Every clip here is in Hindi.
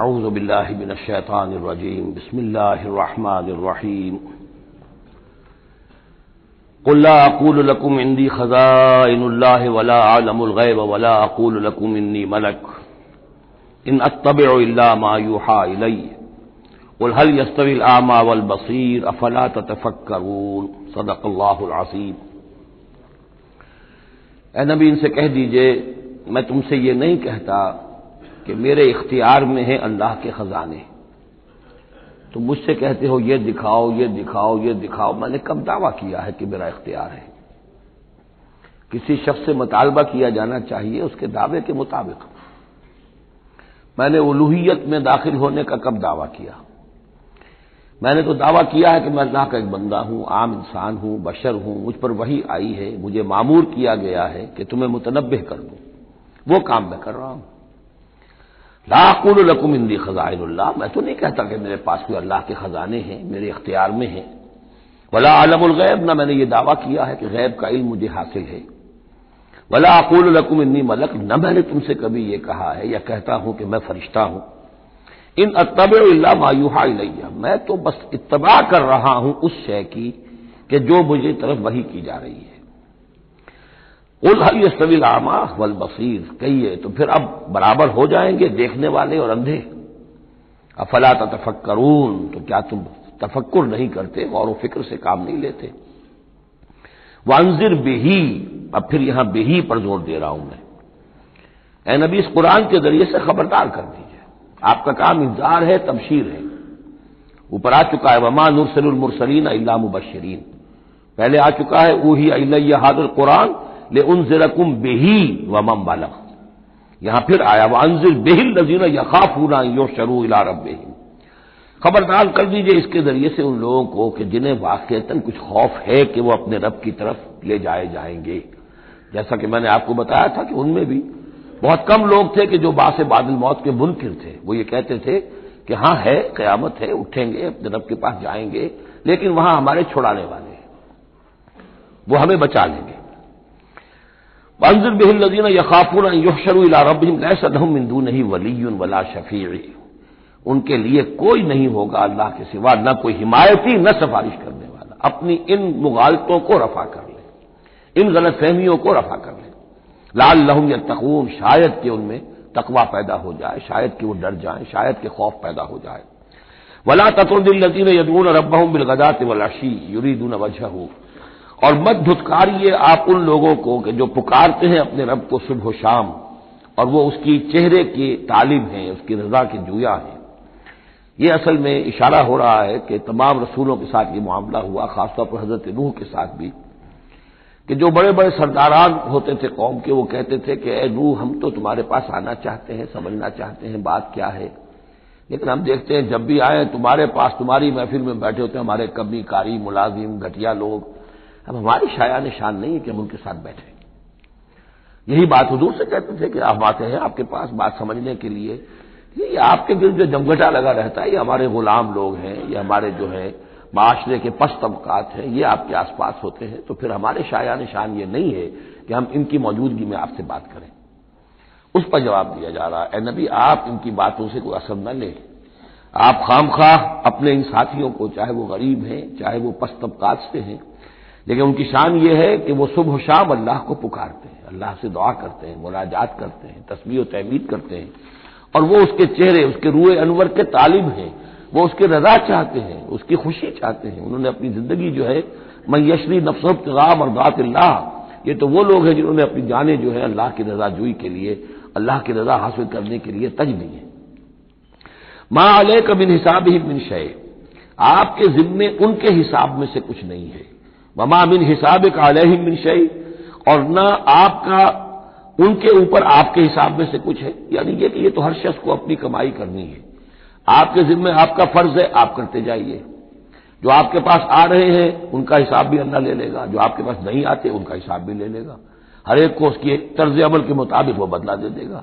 आउज़बिल्लाहिमिनश्शैतानिर्रजीम बिस्मिल्लाहिर्रहमानिर्रहीम कुल ला अक़ूलु लकुम इंदी ख़ज़ाइनुल्लाहि वला आलमुल गैब वला अक़ूलु लकुम इन्नी मलक इन अत्तबिउ इल्ला मा यूहा इलैय कुल हल यस्तविल आमा वल बसीर अफला ततफक्करून सदक़ल्लाहुल अज़ीम ए नबी इनसे कह दीजिए मैं तुमसे ये नहीं कहता कि मेरे इख्तियार में है अल्लाह के खजाने। तो मुझसे कहते हो, ये दिखाओ ये दिखाओ ये दिखाओ। मैंने कब दावा किया है कि मेरा इख्तियार है? किसी शख्स से मुतालबा किया जाना चाहिए उसके दावे के मुताबिक। मैंने उलूहियत में दाखिल होने का कब दावा किया? मैंने तो दावा किया है कि मैं अल्लाह का एक बंदा हूँ, आम इंसान हूँ, बशर हूँ, मुझ पर वही आई है, मुझे मामूर किया गया है कि तुम्हें मुतनबे कर दूँ। वो काम मैं कर रहा हूँ। लाकुल लकुम इंदी खजाइनल्ला मैं तो नहीं कहता कि मेरे पास कोई अल्लाह के खजाने हैं, मेरे इख्तियार में हैं। वला आलमुल गैब, ना मैंने ये दावा किया है कि गैब का इल्म मुझे हासिल है। वला अकूल लकुम इन्नी मलक, न मैंने तुमसे कभी ये कहा है या कहता हूँ कि मैं फरिश्ता हूँ। इन अतबा मायूहा इलैया। मैं तो बस इतबा कर रहा हूँ उस शय की कि जो मुझे तरफ़ वही की जा रही है। उल हल सविल आमा वल बसीर कहिए तो फिर अब बराबर हो जाएँगे देखने वाले और अंधे। अफला तफक्करून तो क्या तुम तफक्कुर नहीं करते और फ़िक्र से काम नहीं लेते? वानजिर बेही, अब फिर यहाँ बेही पर ज़ोर दे रहा हूँ मैं। ए नबी, इस कुरान के ज़रिए से खबरदार कर दीजिए। आपका काम इंतज़ार है, तबशीर है। ऊपर आ चुका है, वमा नुरसलमुरसलीन अल्ला मुबशरीन पहले आ चुका है, ऊही अल्लाह हादुल कुरान ले उन जिरकुम बेही वमम बालक यहाँ फिर आया वह अंजिर बेहिल नजीर यखाफूना यो शरू इला रब खबरदार कर दीजिए इसके ज़रिए से उन लोगों को कि जिन्हें वाकता कुछ खौफ है कि वो अपने रब की तरफ़ ले जाए जाएँगे जैसा कि मैंने आपको बताया था कि उनमें भी बहुत कम लोग थे कि जो बास बादल मौत के मुनकिर थे वो ये कहते थे कि हाँ है कयामत है उठेंगे अपने रब के पास जाएँगे लेकिन वहाँ हमारे छुड़ाने वाले हैं वो हमें बचा लेंगे वंजिर बिहिल नदीन यखाफून युशरू रबिम लैसदहम मिंदू नहीं वली वला शफी उनके लिए कोई नहीं होगा अल्लाह के सिवा न कोई हिमायती न सिफारिश करने वाला अपनी इन मुगालतों को रफा कर ले इन गलत फहमियों को रफा कर ले लाल लहम या तकून शायद कि उनमें तकवा पैदा हो जाए शायद कि वो डर जाए शायद कि खौफ पैदा हो जाए वला तत्दिल नजीन यदून रब्बहम बिलगदात वलाशी युरीदून वजह और मत धुतकारिए आप उन लोगों को कि जो पुकारते हैं अपने रब को सुबह शाम, और वो उसकी चेहरे की तालिब हैं, उसकी रजा के जुया हैं। ये असल में इशारा हो रहा है कि तमाम रसूलों के साथ ये मामला हुआ, खासतौर पर हज़रत रूह के साथ भी, कि जो बड़े बड़े सरदारान होते थे कौम के, वो कहते थे कि, ए रूह हम तो तुम्हारे पास आना चाहते हैं, समझना चाहते हैं, बात क्या है? लेकिन हम देखते हैं, जब भी आए, तुम्हारे पास तुम्हारी महफिल में बैठे होते हैं, हमारे कभी कारी, मुलाजिम, घटिया लोग अब हमारी शाया निशान नहीं है कि हम उनके साथ बैठे। यही बात हजूर से कहते थे कि आप आते हैं, आपके पास बात समझने के लिए। ये आपके गिर जो जमघटा लगा रहता है, ये हमारे गुलाम लोग हैं, ये हमारे जो है, माशरे के पस्त तबकात हैं, ये आपके आसपास होते हैं। तो फिर हमारे शाया निशान ये नहीं है कि हम इनकी मौजूदगी में आपसे बात करें। उस पर जवाब दिया जा रहा है नबी, आप इनकी बातों से कोई असर न लें। आप खाम खा अपने इन साथियों को, चाहे वो गरीब हैं, चाहे वो पस्त तबकात से हैं लेकिन उनकी शान यह है कि वो सुबह शाम अल्लाह को पुकारते हैं, अल्लाह से दुआ करते हैं मुनाजात करते हैं तस्वीर तहमीद करते हैं। और वो उसके चेहरे, उसके रूए अनवर के तालिब हैं, वो उसकी रजा चाहते हैं, उसकी खुशी चाहते हैं। उन्होंने अपनी ज़िंदगी जो है मैशरी नफसब और गात ये तो वो लोग हैं जिन्होंने अपनी जाने जो है अल्लाह की रजा जुई के लिए, अल्लाह की रजा हासिल करने के लिए तज दी है। माँ अले कबिन हिसाब ही बिन शय, आपके जिम्मे उनके हिसाब में से कुछ नहीं है। वमा बिन हिसाब अलह बिन शय और न आपका, उनके ऊपर आपके हिसाब में से कुछ है। यानी ये कि ये तो हर शख्स को अपनी कमाई करनी है। आपके जिम्मे आपका फ़र्ज़ है, आप करते जाइए। जो आपके पास आ रहे हैं, उनका हिसाब भी अल्लाह ले लेगा। जो आपके पास नहीं आते, उनका हिसाब भी ले लेगा। हर एक को उसकी तर्ज अमल के मुताबिक वो बदला दे देगा।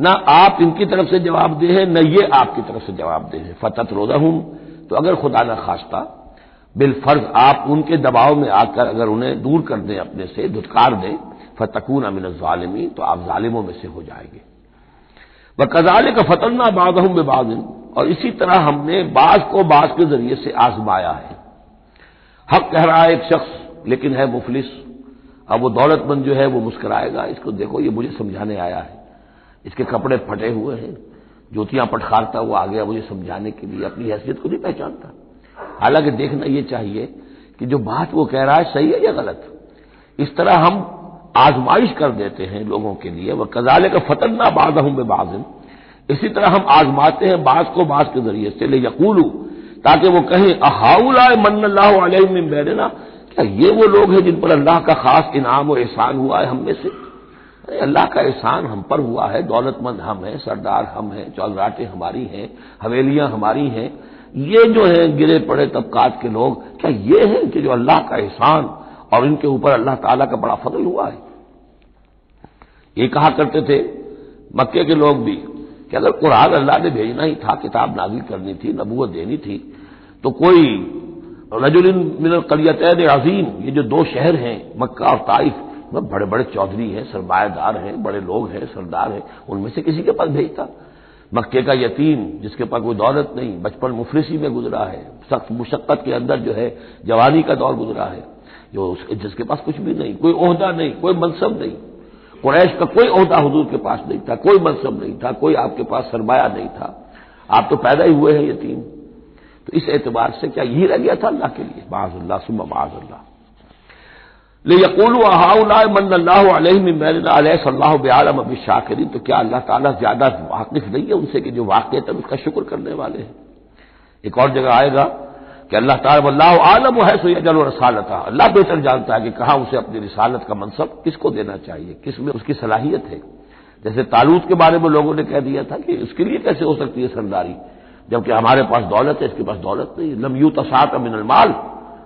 न आप इनकी तरफ़ से जवाब दे हैं, न ये आपकी तरफ़ से जवाब दे हैं। फतत रोजा हूँ तो अगर खुदा न खास्ता बिलफर्ज आप उनके दबाव में आकर अगर उन्हें दूर कर दें, अपने से धुतकार दें, फतकून अमिन ालिमी तो आप जालिमों में से हो जाएँगे। वह कजाले का फतरना बादहूं में बादिन और इसी तरह हमने बाज को बाज के ज़रिए से आजमाया है। हक कह रहा है एक शख्स, लेकिन है मुफलिस। अब वो दौलतमंद जो है, वो मुस्कराएगा, इसको देखो, ये मुझे समझाने आया है। इसके कपड़े फटे हुए हैं ज्योतियाँ पटखारता हुआ आ गया मुझे समझाने के लिए, अपनी हैसियत को नहीं पहचानता। हालाँकि देखना यह चाहिए कि जो बात वो कह रहा है सही है या गलत। इस तरह हम आजमाइश कर देते हैं लोगों के लिए वह कजाले का फतरना बाज हूँ बाजिन इसी तरह हम आजमाते हैं बाज को बाज के ज़रिए से ले यकूलू ताकि वो कहें अहाउला मन बैरना क्या ये वो लोग हैं जिन पर अल्लाह का खास इनाम और एहसान हुआ है हम में से? अरे अल्लाह का एहसान हम पर हुआ है, दौलतमंद हम हैं, सरदार हम हैं चौलराटें हमारी हैं, हवेलियाँ हमारी हैं। ये जो है, गिरे पड़े तबकात के लोग, क्या ये हैं कि जो अल्लाह का एहसान और इनके ऊपर अल्लाह ताला का बड़ा फजल हुआ है? ये कहा करते थे मक्के के लोग भी कि अगर कुरान अल्लाह ने भेजना ही था, किताब नाजिल करनी थी नबूत देनी थी तो कोई रजुलिन मिनल कलियतैन अजीम, ये जो दो शहर हैं, मक्का और ताइफ में बड़े बड़े चौधरी हैं सरमायादार हैं, बड़े लोग हैं, सरदार हैं, उनमें से किसी के पास भेजता। मक्के का यतीम, जिसके पास कोई दौलत नहीं, बचपन मुफलिसी में गुजरा है, सख्त मुशक्कत के अंदर जो है, जवानी का दौर गुजरा है, जो जिसके पास कुछ भी नहीं, कोई ओहदा नहीं, कोई मनसब नहीं। कुरैश का कोई अहदा हजूर के पास नहीं था, कोई मनसब नहीं था, कोई आपके पास सरमाया नहीं था। आप तो पैदा ही हुए हैं यतीम। तो इस एतबार से क्या यही रह गया था अल्लाह के लिए? बाज़ल्ला सुम बाज़ल्ला ले यकूल मन अल्लाह ब्यालम अभी शाकिरी तो क्या अल्लाह ताला ज़्यादा वाकिफ नहीं है उनसे कि जो वाकता उसका शुक्र करने वाले हैं एक और जगह आएगा कि अल्लाह ताला आलम है सो जल रसालता अल्लाह बेहतर जानता है कि कहा उसे अपनी रिसालत का मनसब किसको देना चाहिए किसमें उसकी सलाहियत है जैसे तालूत के बारे में लोगों ने कह दिया था कि उसके लिए कैसे हो सकती है सरदारी जबकि हमारे पास दौलत है इसके पास दौलत नहीं लमयू तसात अमिन माल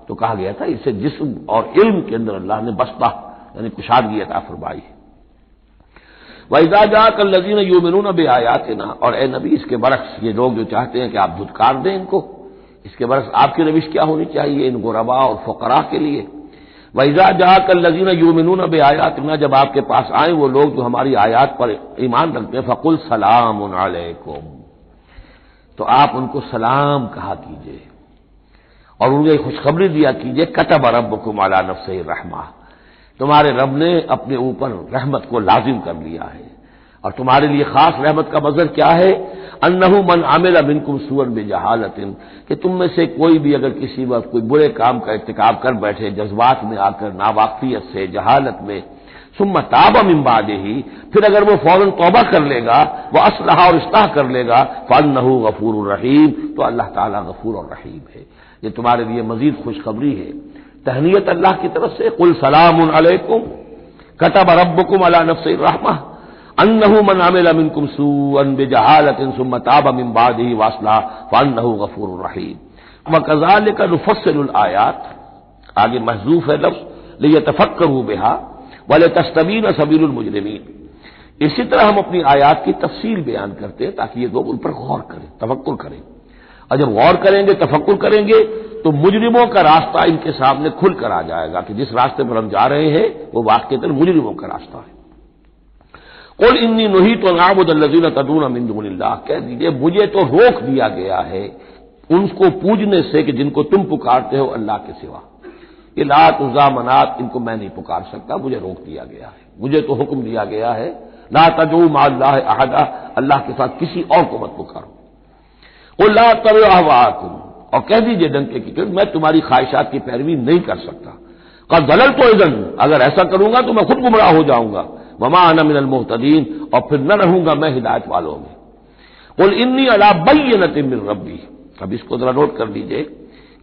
तो कहा गया था, इसे जिस्म और इल्म के अंदर अल्लाह ने बस्ता, यानी कुशादगी अता फरमाई है। वैदा जा कल लजीन यूमिन बे आयात ना और ए नबी, इसके बरक्स, ये लोग जो चाहते हैं कि आप धुतकार दें इनको, इसके बरस आपकी रविश क्या होनी चाहिए इन गुरबा और फ़करा के लिए? वैजा जहा कल लजीन यूमिन बे आयात ना जब आपके पास आए वो लोग जो हमारी आयात पर ईमान रखते हैं, फ़कुल सलाम तो आप उनको सलाम कहा कीजिए। और उन्हें खुशखबरी दिया कीजिए, कतब रब को माला नफ्स रहमा। तुम्हारे रब ने अपने ऊपर रहमत को लाजिम कर लिया है। और तुम्हारे लिए खास रहमत का मजर क्या है? अन्नहु मन आमिल बिनकुम सुअर में जहालतिन। कि तुम में से कोई भी अगर किसी वक्त कोई बुरे काम का इरतकाब कर बैठे, जज्बात में आकर नावाकियत से, जहालत में सुम ताबा मिम्बाद ही फिर अगर वो फ़ौरन तोबा कर लेगा वह असलहा और इस्ताह कर लेगा फन नहू गफूर रहीम। तो अल्लाह ताला गफूर और रहीम है। ये तुम्हारे लिए मजीद खुशखबरी है। तहनीत अल्लाह की तरफ़ से, कुल सलाम अलैकुम, कतब रबकुम अला नफ्स रहमा, अन्नहु मन आमिल मिनकुम सूअन बेजहालत सुम्मताब मिन बादी वासला फन्नहु गफूर रहीम। व कजाल का नुफसल आयात। आगे महजूफ है लफ्ज ले तफक्कर बेहा वाले तस्तबीन सबील मुजरमीन। इसी तरह हम अपनी आयात की तफसील बयान करते हैं ताकि ये लोग उन पर गौर करें तफक्र करें। और जब गौर करेंगे तफक्र करेंगे तो मुजरिमों का रास्ता इनके सामने खुलकर आ जाएगा कि जिस रास्ते पर हम जा रहे हैं, वो वाकई मुजरिमों का रास्ता है। कुल इन्नी नही तो नाबुदल्लजीन तदून अमिंदुल्ला कह दीजिए, मुझे तो रोक दिया गया है उनको पूजने से कि जिनको तुम पुकारते हो अल्लाह के सिवा। ये लात उजा मनात, इनको मैं नहीं पुकार सकता, मुझे रोक दिया गया है। मुझे तो हुक्म दिया गया है, ला तजू माल्लाह अहदा, अल्लाह के साथ किसी और को मत पुकारो। वो ला तर तुम और कह दीजिए डंके की कि मैं तुम्हारी ख्वाहिशात की पैरवी नहीं कर सकता। कल दलल तो इधन अगर ऐसा करूँगा तो मैं खुद गुमराह हो जाऊँगा। ममा आना मिनल मोहतदीन, और फिर न रहूँगा मैं हिदायत वालों में। बोल इन्नी अला बैनत मिन रबी अब इसको जरा नोट कर लीजिए।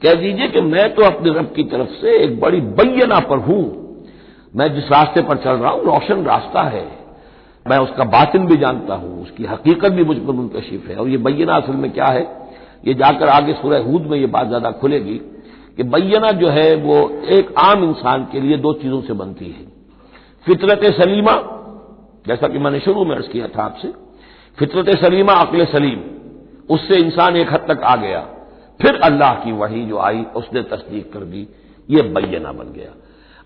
कह दीजिए कि मैं तो अपने रब की तरफ़ से एक बड़ी बैना पर हूँ। मैं जिस रास्ते पर चल रहा हूँ, रोशन रास्ता है। मैं उसका बातिन भी जानता हूँ, उसकी हकीकत भी मुझ पर मुंकशिफ है। और ये बैना असल में क्या है? ये जाकर आगे सूरह हूद में ये बात ज़्यादा खुलेगी कि बैना जो है, वो एक आम इंसान के लिए दो चीज़ों से बनती है। फितरत सलीमा, जैसा कि मैंने शुरू में अर्ज़ किया था आपसे, फितरत सलीमा, अकल सलीम, उससे इंसान एक हद तक आ गया। फिर अल्लाह की वही जो आई, उसने तस्दीक कर दी, ये बैना बन गया।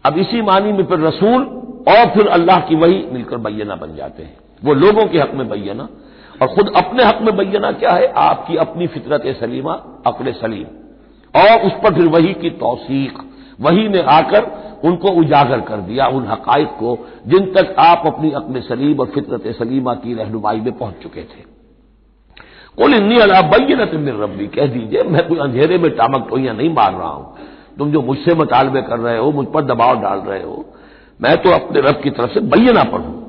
अब इसी मानी में फिर रसूल और फिर अल्लाह की वही मिलकर बैना बन जाते हैं। वो लोगों के हक में बैना और खुद अपने हक में बैना क्या है? आपकी अपनी फितरत सलीमा, अकल सलीम। और उस पर फिर वही की तोसीक, वही ने आकर उनको उजागर कर दिया उन हकाइक को, जिन तक आप अपनी अपने सलीम और फितरत सलीमा की रहनुमाई में पहुँच चुके थे। कुल इन्नी अला बैनत मिन रबी कह दीजिए, मैं कोई अंधेरे में टामक टोइयाँ नहीं मार रहा हूँ। तुम जो मुझसे मुतालबे कर रहे हो, मुझ पर दबाव डाल रहे हो, मैं तो अपने रब की तरफ़ से बैना पढ़ू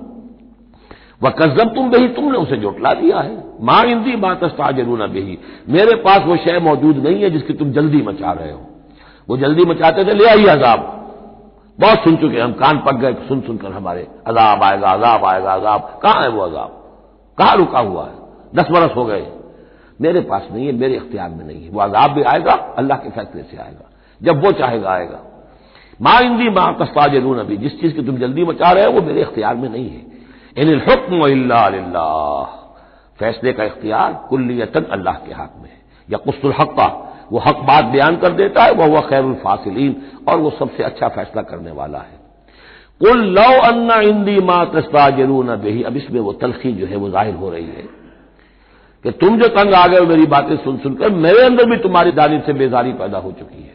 वह कजब तुम बही, तुमने उसे जोटला दिया है। माँ इंदी बात ज़रूर बही। मेरे पास वो शय मौजूद नहीं है जिसकी तुम जल्दी मचा रहे हो। वो जल्दी मचाते थे, ले आइए अजाब। बहुत सुन चुके हम कान पक गए सुन सुनकर हमारे अजाब आएगा अजाब आएगा, अजाब। कहाँ है वो अजाब? कहाँ रुका हुआ है? दस बरस हो गए। मेरे पास नहीं है, मेरे इख्तियार में नहीं है। वो अजाब भी आएगा, अल्लाह के फैसले से आएगा। जब वो चाहेगा, आएगा। माँ इंदी माँ माँ तस्ताजरून अभी। जिस चीज़ की तुम जल्दी मचा रहे हो, वो मेरे इख्तियार में नहीं है। इन हुक्म फैसले का इख्तियार कुल्लियतन अल्लाह के हाथ में है। या कुस्तुल हक का वो हक बात बयान कर देता है, वह वह खैर फासिलीन, और वो सबसे अच्छा फैसला करने वाला है। कुल लो अन्ना इंदी माँ तस्ताजरून बेही अब इसमें वो तलखी जो है, वो ज़ाहिर हो रही है। कि तुम जो तंग आ गए हो मेरी बातें सुन सुनकर, मेरे अंदर भी तुम्हारी दानी से बेजारी पैदा हो चुकी है।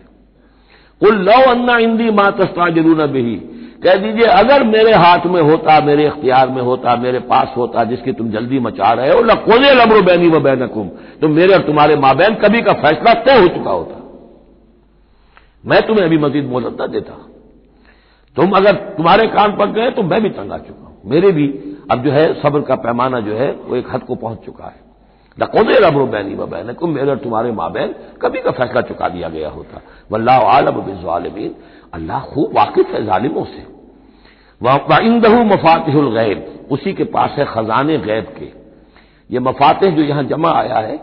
कुल लो अन्ना इंदी माँ तस्ता ज़रूर भी कह दीजिए, अगर मेरे हाथ में होता, मेरे इख्तियार में होता, मेरे पास होता, जिसकी तुम जल्दी मचा रहे हो लकोजे लमरो बैनी व बैनकुम तो मेरे और तुम्हारे माँ बहन कभी का फैसला तय हो चुका होता। मैं तुम्हें अभी मजीद मोहलत न देता। तुम अगर तुम्हारे कान पक गए तो मैं भी तंग आ चुका हूँ। मेरे भी अब जो है, सब्र का पैमाना जो है, वो एक हद को पहुँच चुका है। लकोदे रबरो बैनी व बैन मेरे और तुम्हारे माँ बहन कभी का फैसला चुका दिया गया होता। वल्लाह आलम बिजालमीन अल्लाह खूब वाकिफ है जालिमों से। इंदहू मफातुल गैब। उसी के पास है खजाने गैब के। ये मफाते जो यहाँ जमा आया है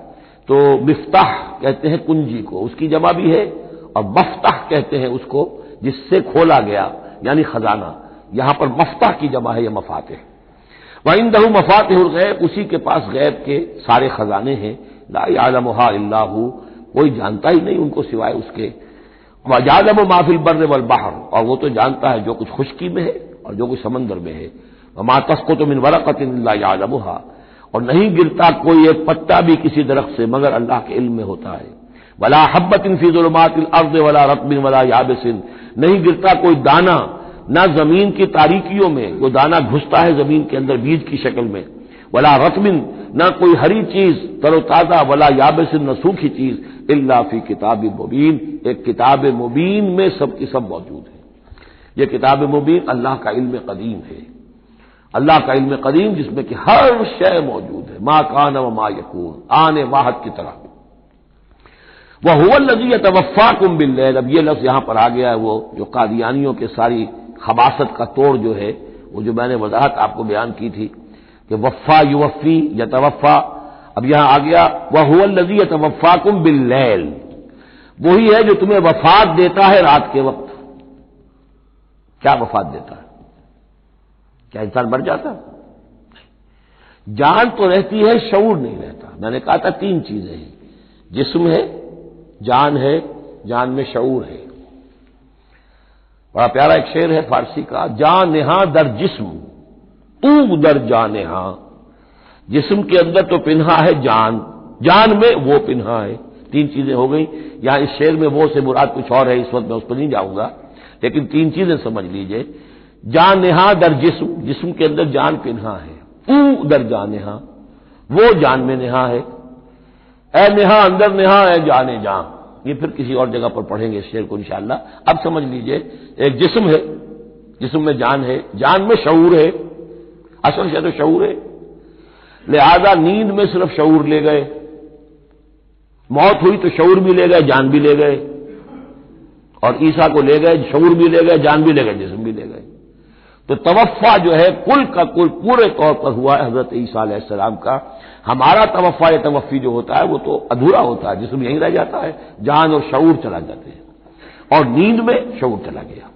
तो मिफ्ताह कहते हैं कुंजी को। उसकी जमा भी है और मफ्ताह कहते हैं उसको, जिससे खोला गया, यानी खजाना। यहाँ पर मफ्ताह की जमा है यह मफाते वह दहू मफात गैब, उसी के पास गैब के सारे खजाने हैं। ला आलमहा अल्लाह कोई जानता ही नहीं उनको सिवाय उसके। वजालम माफिल बर वल बाहर, और वो तो जानता है जो कुछ खुशकी में है और जो कुछ समंदर में है। मा तस्को तो मिन वरकत आलमहा और नहीं गिरता कोई एक पत्ता भी किसी दरख्त से, मगर अल्लाह के इल्म में होता है। वला हब्बत इन फिजुलमात अर्द वला रतबिन, वला याबसिन, नहीं गिरता कोई दाना न ज़मीन की तारीकियों में, वो दाना घुसता है ज़मीन के अंदर बीज की शक्ल में। वला रतबिन न कोई हरी चीज़, तरोताजा, वला याबसिन न सूखी चीज़, इल्ला फ़ी किताब मुबीन। एक किताब मुबीन में सब की सब मौजूद है। यह किताब मुबीन अल्लाह का इल्म कदीम है। अल्लाह का इल्म कदीम जिसमें कि हर शय मौजूद है। माँ कान व माँ यकून, आने वाहद की तरह। वह हुआ लजी तवफ़ा कुम बिल अब ये लफ्ज यहाँ पर आ गया है, वो जो कादियानियों के सारी खबासत का तोड़ जो है, वो जो मैंने वजाहत आपको बयान की थी कि वफ़ा युवफ़ी या तवफ़ा अब यहाँ आ गया वह हुआ लजी तवफ़ाकुम बिल्लैल। वही है जो तुम्हें वफात देता है रात के वक्त। क्या वफात देता है? क्या इंसान मर जाता? जान तो रहती है, शऊर नहीं रहता। मैंने कहा था तीन चीज़ें हैं। जिस्म है, जान है, जान में शऊर है। बड़ा प्यारा एक शेर है फारसी का जा नेहा दर जिस्म तू दर जा नेहा जिस्म के अंदर तो पिन्हा है जान जान में वो पिन्हा है। तीन चीज़ें हो गई, यहाँ इस शेर में वो से मुराद कुछ और है, इस वक्त मैं उस पर नहीं जाऊँगा, लेकिन तीन चीज़ें समझ लीजिए। जान नेहा दर जिस्म जिस्म के अंदर जान पिन्हा है। तू दर जा नेहा वो जान में नेहा है। ए नेहा, अंदर नेहा है जाने जा। ये फिर किसी और जगह पर पढ़ेंगे शेर को इंशाल्लाह अब समझ लीजिए, एक जिस्म है, जिस्म में जान है, जान में शऊर है, असल से तो शऊर है। लिहाजा नींद में सिर्फ़ शऊर ले गए, मौत हुई तो शऊर भी ले गए, जान भी ले गए। और ईसा को ले गए, शऊर भी ले गए, जान भी ले गए, जिसम भी ले गए। तो तवफ़ा जो है, कुल का कुल पूरे तौर पर हुआ है हज़रत ईसा सलाम का। हमारा तवफ़ा या तवफ़ी जो होता है, वो तो अधूरा होता है, जिसम यहीं रह जाता है जान और शऊर चला जाते हैं। और नींद में शऊर चला गया।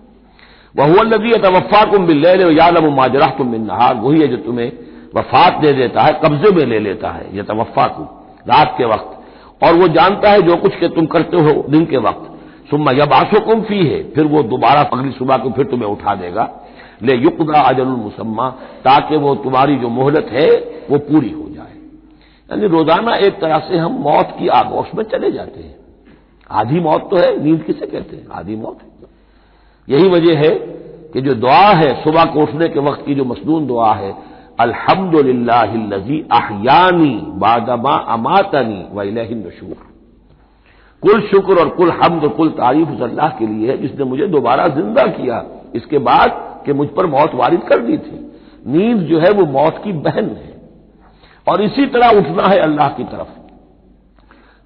वह नबी तवफ़ा कुम बिल यालम माजरा तुम बिन नहार। वही है जो तुम्हें वफात दे देता है, कब्जे में ले लेता है यह तवफ़ा को रात के वक्त। और वो जानता है जो कुछ के तुम करते हो दिन के वक्त। सुम्मा जब आँसू कुम फ़ी है फिर वो दोबारा अगली सुबह को फिर तुम्हें उठा देगा। ले युकदा अजल मुसम्मा, ताकि वो तुम्हारी जो मोहलत है, वो पूरी हो यानी रोज़ाना एक तरह से हम मौत की आगोश में चले जाते हैं। आधी मौत तो है, नींद किसे कहते हैं? आधी मौत है। यही वजह है कि जो दुआ है, सुबह को उठने के वक्त की जो मसनून दुआ है, अल्हम्दुलिल्लाहिल्लजी अहयानी बादमा अमातनी वही नशूर। कुल शुक्र और कुल हमद कुल तारीफ़ उस के लिए है, जिसने मुझे दोबारा ज़िंदा किया। इसके बाद कि मुझ पर मौत वारिद कर दी थी। नींद जो है वो मौत की बहन है। और इसी तरह उठना है अल्लाह की तरफ़।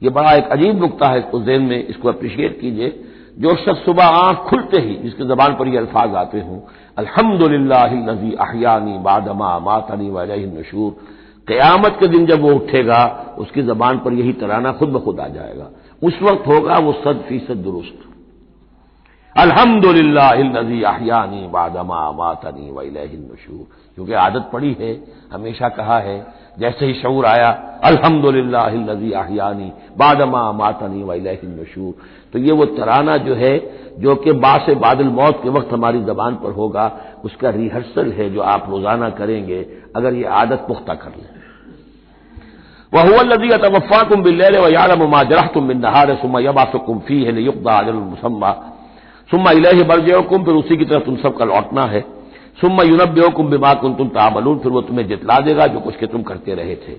यह बड़ा एक अजीब नुकता है इसको जेन में, इसको अप्रिशिएट कीजिए। जो शख्स सुबह आँख खुलते ही, जिसके जबान पर ये अल्फाज आते हों, अल्हम्दुलिल्लाही अहियानी बादमा मातनी वही नशूर। क्यामत के दिन जब वो उठेगा, उसकी जबान पर यही तराना खुद ब खुद आ जाएगा। उस वक्त होगा वो सद फ़ीसद दुरुस्त। अल्हम्दुलिल्लाही अहियानी बादमा मातनी वही नशूर। क्योंकि आदत पड़ी है, हमेशा कहा है, जैसे ही शऊर आया अल्हम्दुलिल्लाही अहियानी, बादमा मातनी वही नशूर। तो ये वो तराना जो है, जो कि बास बादल मौत के वक्त हमारी जबान पर होगा, उसका रिहर्सल है जो आप रोज़ाना करेंगे, अगर ये आदत पुख्ता कर लें। वह लदी तवफ़ा तुम बिल्ले व यालम माजरा तुम बिन नहार सुमा यबासुकुम फ़ी है युक्ता अजल मुसम्मा। सुम्मा इलह बरजुम फिर उसी की तरफ़ तुम सबका लौटना है। सुम्मा युनब्योकुम बिमा कुन तुम तामलून, फिर वो तुम्हें जितला देगा जो कुछ के तुम करते रहे थे।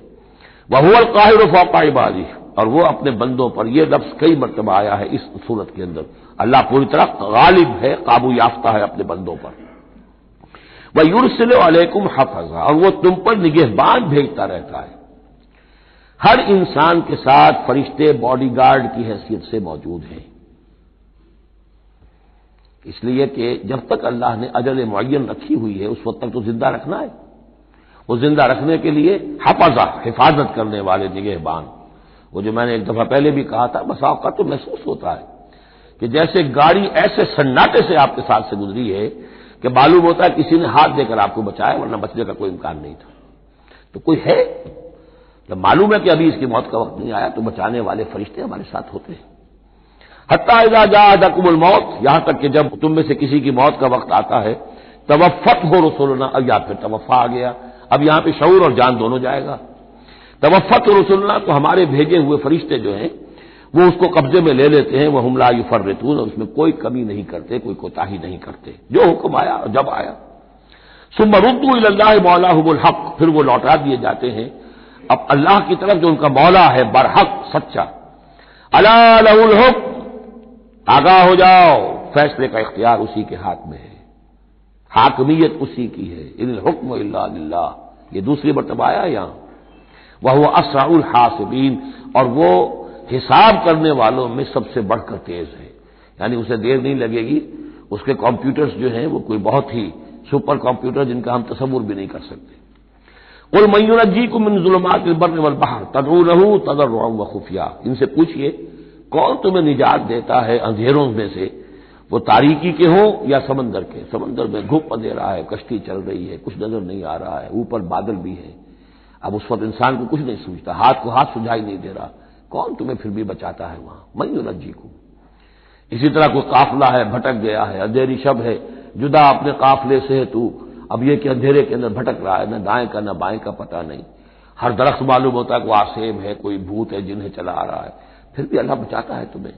वह काहिर फौका इबादी और वो अपने बंदों पर यह लफ्ज कई मरतबा आया है इस सूरत के अंदर। अल्लाह पूरी तरह गालिब है, काबू याफ्ता है अपने बंदों पर। वह यूरसिल अलैकुम हफजा, और वो तुम पर निगहबान भेजता रहता है। हर इंसान के साथ फरिश्ते, बॉडीगार्ड की हैसियत से मौजूद हैं। इसलिए कि जब तक अल्लाह ने अजल मुन रखी हुई है, उस वक्त तक तो ज़िंदा रखना है। वो ज़िंदा रखने के लिए हफाजा, हिफाजत करने वाले निगहबान वो जो मैंने एक दफ़ा पहले भी कहा था, बस आपका तो महसूस होता है कि जैसे गाड़ी ऐसे सन्नाटे से आपके साथ से गुजरी है कि मालूम होता है किसी ने हाथ देकर आपको बचाया, वरना बचने का कोई इम्कान नहीं था। तो कोई है? जब मालूम है कि अभी इसकी मौत का वक्त नहीं आया तो बचाने वाले फरिश्ते हमारे साथ होते हैं। हत्या जा दकुमुल मौत, यहाँ तक कि जब तुम में से किसी की मौत का वक्त आता है तवफ़त हो रसोलना, अब या फिर तवफ़ा आ गया। अब यहाँ पे शऊर और जान दोनों जाएगा। तवफ़त रसुलना तो हमारे भेजे हुए फरिश्ते जो हैं, वो उसको कब्जे में ले लेते हैं वह हमला युफर्रतून, और उसमें कोई कमी नहीं करते, कोई कोताही नहीं करते। जो हुक्म आया जब आया। सुमरुद्दू अल्लाह मौलाहुल हक, फिर वो लौटा दिए जाते हैं। अब अल्लाह की तरफ़ जो उनका मौला है, बरहक, सच्चा। अलाउल हुक आगाह हो जाओ। फैसले का इख्तियार उसी के हाथ में है। हाकमियत उसी की है। इन हुक्म ये दूसरी मरतबा आया यहाँ। वह असराउल हासिबीन। और वो हिसाब करने वालों में सबसे बढ़कर तेज है। यानी उसे देर नहीं लगेगी। उसके कंप्यूटर्स जो हैं, वो कोई बहुत ही सुपर कंप्यूटर जिनका हम तस्वुर भी नहीं कर सकते। कुल मयूनजी को मिनजुलमात बर्र वल बहर। तदरू रहू तदर व खुफिया। इनसे पूछिए कौन तुम्हें निजात देता है अंधेरों में से? वो तारीकी के हों या समंदर के? समंदर में घुप अंधेरा है, कश्ती चल रही है, कुछ नज़र नहीं आ रहा है, ऊपर बादल भी है। अब उस वक्त इंसान को कुछ नहीं सूझता, हाथ को हाथ सुझाई नहीं दे रहा। कौन तुम्हें फिर भी बचाता है वहाँ? मई नज्जी को। इसी तरह कोई काफला है, भटक गया है, अंधेरी शब है। जुदा अपने काफले से है तू। अब ये कि अंधेरे के अंदर भटक रहा है, न दाएँ का, न बाएँ का पता नहीं। हर दरख्त मालूम होता है कोई आसेब है, कोई भूत है जिन्हें चला आ रहा है। फिर भी अल्लाह बचाता है तुम्हें।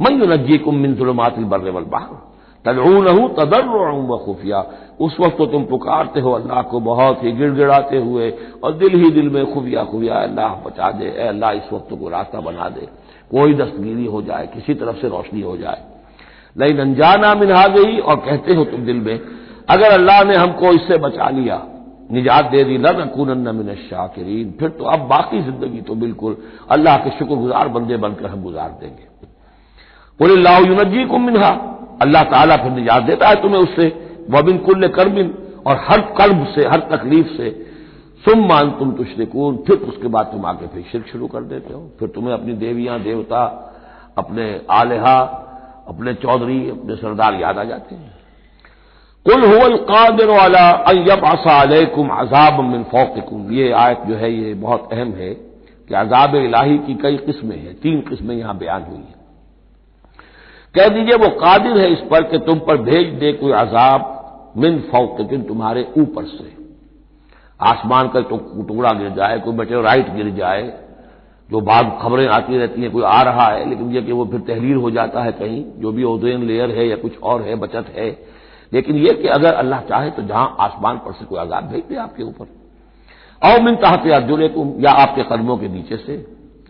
मई नज्जी कुम मिन जुलमातिल बर्र वल बाहर। तदरू नहू तदर्र व खुफिया। उस वक्त तो तुम पुकारते हो अल्लाह को बहुत ही गिड़गिड़ाते हुए और दिल ही दिल में खुफिया खुफिया अल्लाह, बचा दे अल्लाह, इस वक्त को रास्ता बना दे। कोई दस्तगिरी हो जाए, किसी तरफ़ से रोशनी हो जाए। लेकिन अनजाना मिनहा गई और कहते हो तुम दिल में, अगर अल्लाह ने हमको इससे बचा लिया निजात दे दी लनकून मिन शाकिरीन। फिर तो अब बाकी ज़िंदगी तो बिल्कुल अल्लाह के शुक्रगुजार बंदे बनकर हम गुजार देंगे। बोले लाउनजी को मिनहा। अल्लाह ताला फिर निजात देता है तुम्हें उससे। वबिन कुल्ल करबिन। और हर कर्ब से, हर तकलीफ़ से। सुम मान तुम तुश्रिकून। फिर उसके बाद तुम आके फिर शिर शुरू कर देते हो। फिर तुम्हें अपनी देवियाँ, देवता, अपने आलेहा, अपने चौधरी, अपने सरदार याद आ जाते हैं। कुल हुल कादिर वाला अयब आसाकुम अजाब मिन फौकुम ये आयत जो है, ये बहुत अहम है कि अजाब इलाही की कई किस्में हैं, तीन किस्में यहाँ बयान हुई हैं। कह दीजिए, वो कादिर है इस पर कि तुम पर भेज दे कोई अजाब मिन फौकिन तुम्हारे ऊपर से। आसमान का तो टुकड़ा गिर जाए, कोई बचे राइट गिर जाए, जो बाद खबरें आती रहती हैं, कोई आ रहा है, लेकिन यह कि वो फिर तहरीर हो जाता है कहीं, जो भी ओजेन लेयर है या कुछ और है, बचत है लेकिन यह कि अगर अल्लाह चाहे तो जहाँ आसमान पर से कोई आज़ाद भेज दे आपके ऊपर। और मिन तहत अर्जुन या आपके कदमों के नीचे से।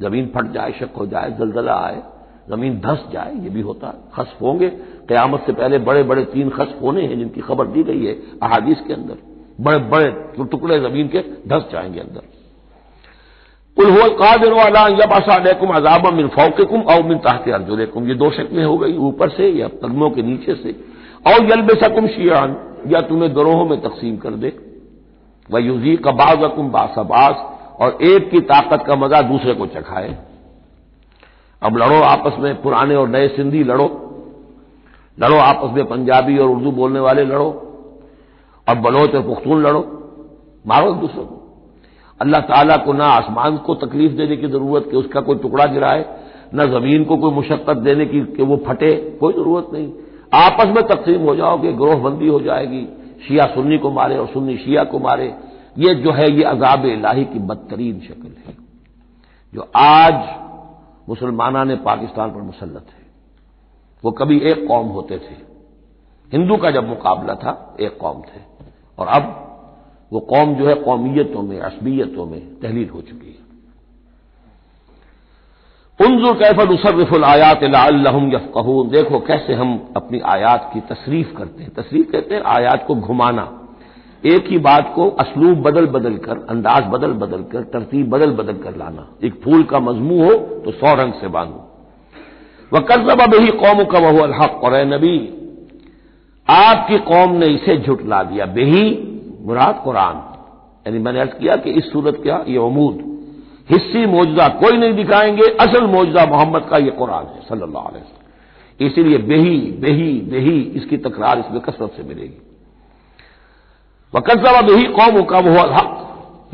ज़मीन फट जाए, शक हो जाए, जलजला आए, ज़मीन धस जाए, ये भी होता है खसफ होंगे। क्यामत से पहले बड़े बड़े तीन खसफ होने हैं जिनकी खबर दी गई है अहादीस के अंदर। बड़े बड़े टुकड़े ज़मीन के धस जाएँगे अंदर। उल कादिर वाला यब असाकुम अजाब मिन फौकुम और मिन ताहत अर्जुन ये दो शक्लें हो गई, ऊपर से या कदमों के नीचे से। और यल सकम शियान, या तुम्हें ग्रोहों में तकसीम कर दे। वह युजी कबाजकुम बासबास और एक की ताकत का मज़ा दूसरे को चखाए। अब लड़ो आपस में पुराने और नए सिंधी लड़ो। लड़ो आपस में पंजाबी और उर्दू बोलने वाले लड़ो। और बलोच और पुख्तून लड़ो। मारो एक दूसरे को। अल्लाह ताला को ना आसमान को तकलीफ़ देने की ज़रूरत, कि उसका कोई टुकड़ा गिराए, न ज़मीन को कोई मुशक्कत देने की, कि वो फटे, कोई ज़रूरत नहीं। आपस में तकसीम हो जाओगे ग्रोहबंदी हो जाएगी, शिया सुन्नी को मारे और सुन्नी शिया को मारे। ये जो है, ये अजाब इलाही की बदतरीन शक्ल है, जो आज मुसलमाना ने पाकिस्तान पर मुसलत है। वो कभी एक कौम होते थे। हिंदू का जब मुकाबला था, एक कौम थे। और अब वो कौम जो है, कौमियतों में, असबियतों में तहलील हो चुकी है। उनजुर कैफल उसरफुल आयात यफ़ून देखो, कैसे हम अपनी आयात की तशरीफ़ करते हैं। तशरीफ़ कहते हैं आयात को घुमाना। एक ही बात को असलूब बदल बदल कर, अंदाज बदल बदल कर, तरतीब बदल बदल कर लाना। एक फूल का मजमू हो तो सौ रंग से बांधो। वह कजब अब कौम का वह अलहक और नबी, आपकी कौम ने इसे झुटला दिया। बेही मुराद कुरान। यानी मैंने अर्ज़ किया कि इस सूरत क्या ये अमूद हिस्सी मौजदा कोई नहीं दिखाएँगे। असल मौजदा मोहम्मद का ये कुरान है वसल्लम। इसीलिए बेही बेही बेही इसकी तकरार इसमें कसरत से मिलेगी। वकसबा बेही कौम का वो हक।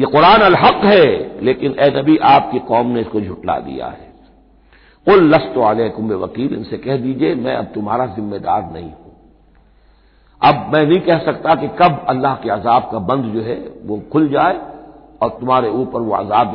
ये कुरान अलहक है, लेकिन ए नबी आपकी कौम ने इसको झुटला दिया है। उल लस्त कुंभ वकील इनसे कह दीजिए, मैं अब तुम्हारा जिम्मेदार नहीं हूँ। अब मैं नहीं कह सकता कि कब अल्लाह के अजाब का बंद जो है, वो खुल जाए और तुम्हारे ऊपर वो अजाब